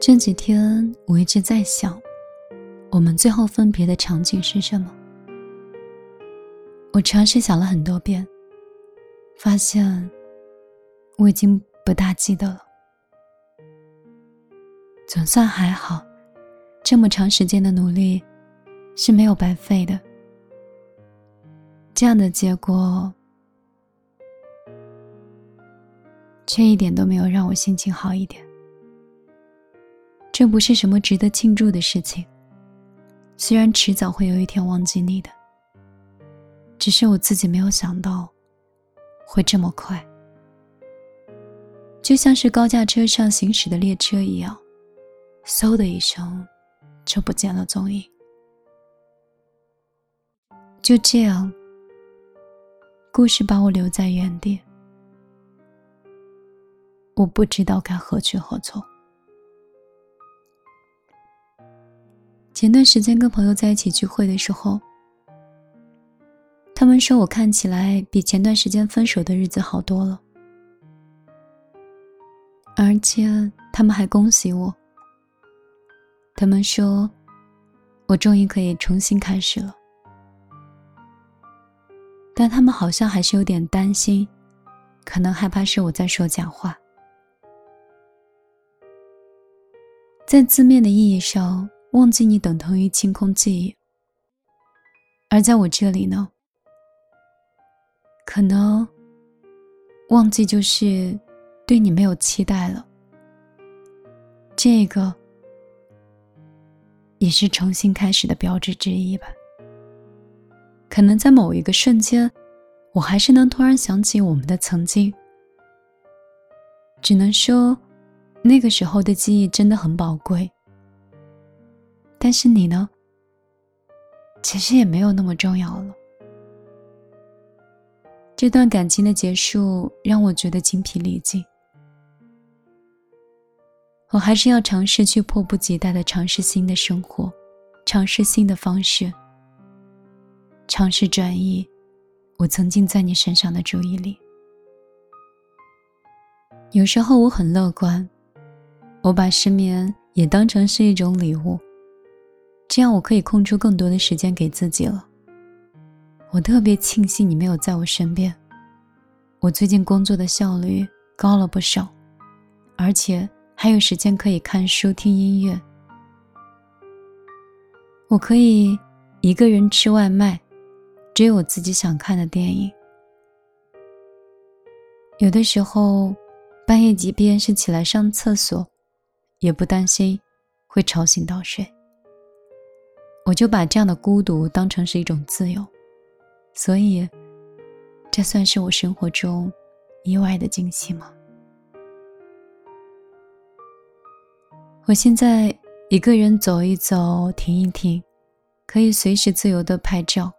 这几天我一直在想，我们最后分别的场景是什么？我尝试想了很多遍，发现我已经不大记得了。总算还好，这么长时间的努力是没有白费的。这样的结果，却一点都没有让我心情好一点。这不是什么值得庆祝的事情。虽然迟早会有一天忘记你的，只是我自己没有想到会这么快，就像是高架车上行驶的列车一样，嗖的一声就不见了踪影。就这样，故事把我留在原地，我不知道该何去何从。前段时间跟朋友在一起聚会的时候，他们说我看起来比前段时间分手的日子好多了，而且他们还恭喜我。他们说，我终于可以重新开始了，但他们好像还是有点担心，可能害怕是我在说假话。在字面的意义上。忘记你等同于清空记忆，而在我这里呢，可能忘记就是对你没有期待了。这个也是重新开始的标志之一吧。可能在某一个瞬间，我还是能突然想起我们的曾经。只能说，那个时候的记忆真的很宝贵。但是你呢？其实也没有那么重要了。这段感情的结束让我觉得精疲力尽。我还是要尝试去迫不及待的尝试新的生活，尝试新的方式，尝试转移我曾经在你身上的注意力。有时候我很乐观，我把失眠也当成是一种礼物。这样我可以空出更多的时间给自己了。我特别庆幸你没有在我身边。我最近工作的效率高了不少，而且还有时间可以看书、听音乐。我可以一个人吃外卖，只有我自己想看的电影。有的时候，半夜即便是起来上厕所，也不担心会吵醒到谁。我就把这样的孤独当成是一种自由，所以，这算是我生活中意外的惊喜吗？我现在一个人走一走，停一停，可以随时自由的拍照。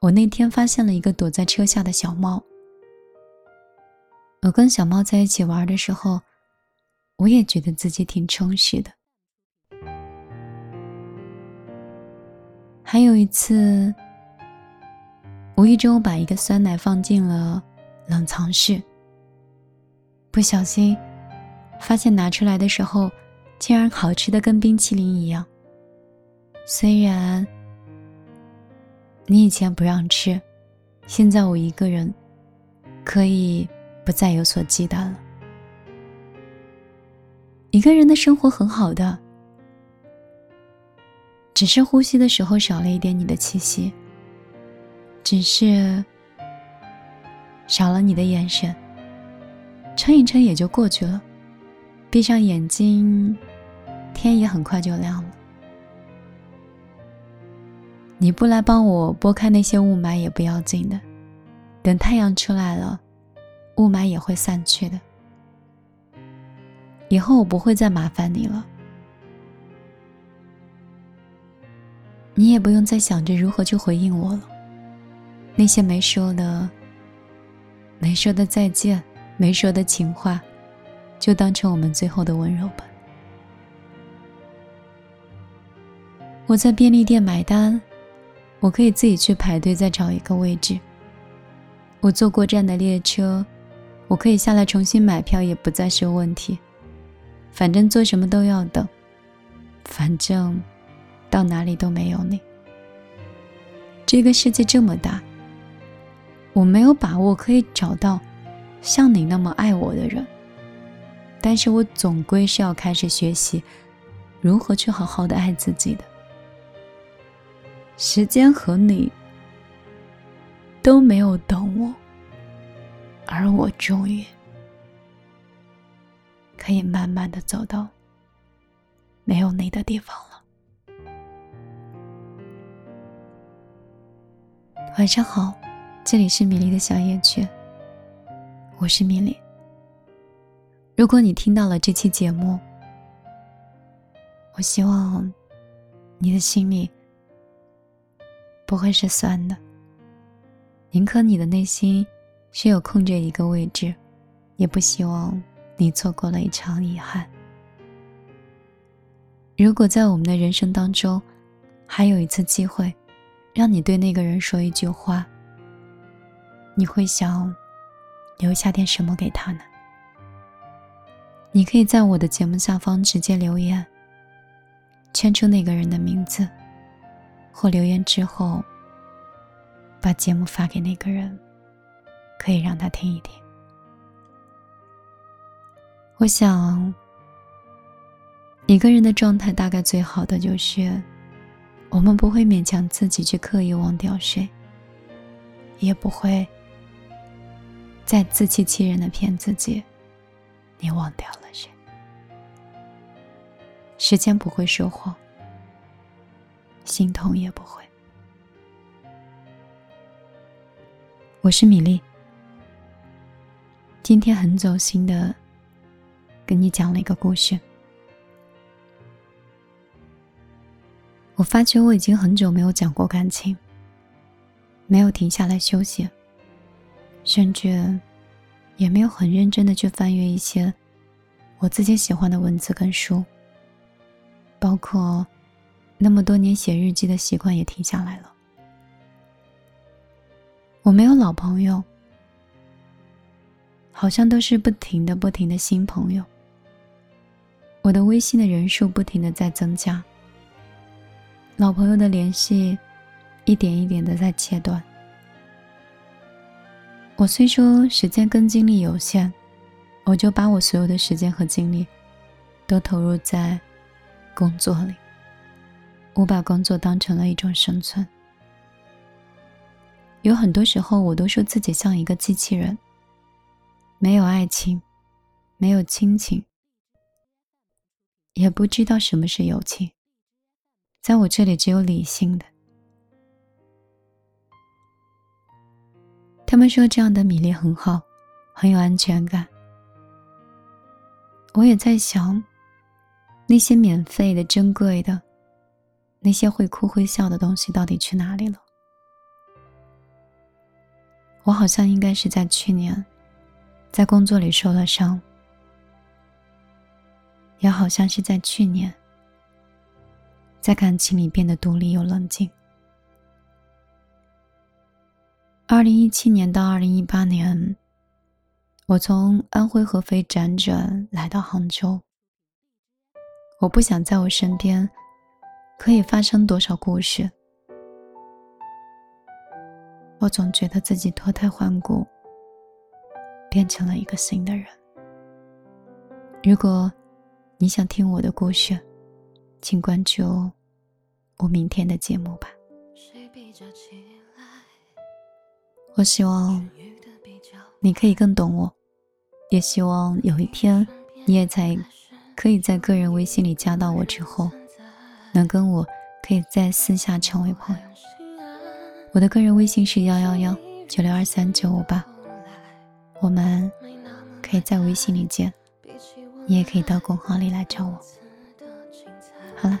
我那天发现了一个躲在车下的小猫，我跟小猫在一起玩的时候，我也觉得自己挺充实的。还有一次，无意中把一个酸奶放进了冷藏室，不小心发现拿出来的时候，竟然好吃的跟冰淇淋一样。虽然你以前不让吃，现在我一个人可以不再有所忌惮了。一个人的生活很好的。只是呼吸的时候少了一点你的气息，只是少了你的眼神，撑一撑也就过去了。闭上眼睛，天也很快就亮了。你不来帮我拨开那些雾霾也不要紧的，等太阳出来了，雾霾也会散去的。以后我不会再麻烦你了。你也不用再想着如何去回应我了。那些没说的、没说的再见、没说的情话，就当成我们最后的温柔吧。我在便利店买单，我可以自己去排队再找一个位置。我坐过站的列车，我可以下来重新买票，也不再是问题。反正做什么都要等，反正到哪里都没有你。这个世界这么大，我没有把握可以找到像你那么爱我的人，但是我总归是要开始学习如何去好好的爱自己的。时间和你都没有等我，而我终于可以慢慢的走到没有你的地方晚上好，这里是米粒的小夜曲，我是米粒。如果你听到了这期节目，我希望你的心里不会是酸的，宁可你的内心是有空着一个位置，也不希望你错过了一场遗憾。如果在我们的人生当中，还有一次机会。让你对那个人说一句话，你会想留下点什么给他呢？你可以在我的节目下方直接留言，圈出那个人的名字，或留言之后把节目发给那个人，可以让他听一听。我想，一个人的状态大概最好的就是。我们不会勉强自己去刻意忘掉谁，也不会再自欺欺人的骗自己，你忘掉了谁。时间不会说谎，心痛也不会。我是米粒，今天很走心的跟你讲了一个故事。发觉我已经很久没有讲过感情，没有停下来休息，甚至也没有很认真的去翻阅一些我自己喜欢的文字跟书，包括那么多年写日记的习惯也停下来了。我没有老朋友，好像都是不停的、不停的新朋友。我的微信的人数不停的在增加。老朋友的联系，一点一点的在切断。我虽说时间跟精力有限，我就把我所有的时间和精力，都投入在工作里。我把工作当成了一种生存。有很多时候，我都说自己像一个机器人，没有爱情，没有亲情，也不知道什么是友情。在我这里只有理性的。他们说这样的米粒很好，很有安全感。我也在想，那些免费的、珍贵的，那些会哭会笑的东西到底去哪里了？我好像应该是在去年，在工作里受了伤，也好像是在去年。在感情里变得独立又冷静。二零一七年到二零一八年，我从安徽合肥辗转来到杭州。我不想在我身边可以发生多少故事，我总觉得自己脱胎换骨，变成了一个新的人。如果你想听我的故事，请关注我明天的节目吧。我希望你可以更懂我，也希望有一天你也在可以在个人微信里加到我之后，能跟我可以在私下成为朋友。我的个人微信是幺幺幺九六二三九五八，我们可以在微信里见，你也可以到公号里来找我。好了，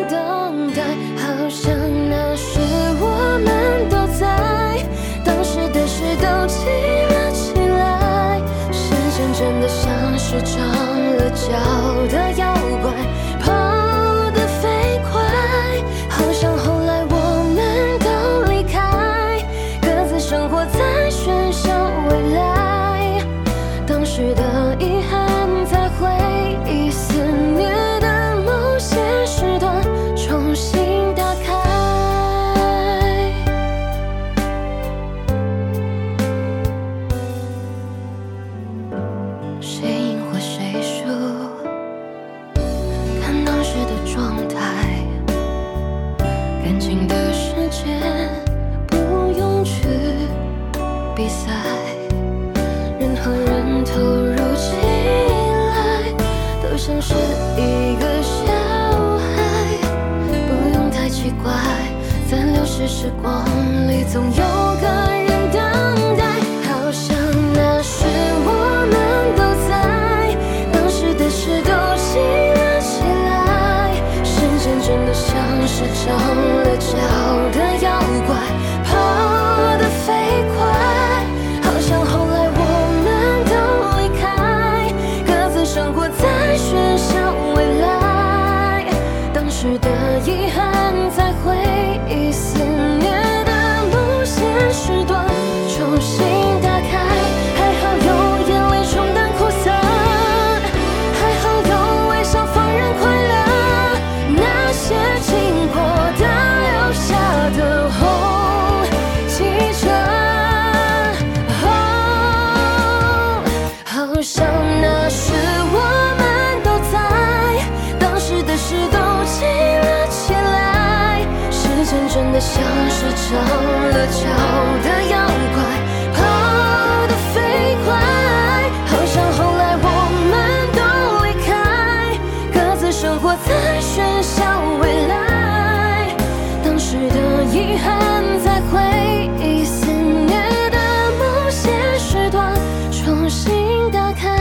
安静的时间不用去比赛任何人投入起来都像是一个小孩不用太奇怪在流逝时光里总有像是成了桥的妖怪，跑得飞快，好像后来我们都离开，各自生活在喧嚣未来，当时的遗憾在回忆肆虐的某些时段重新打开。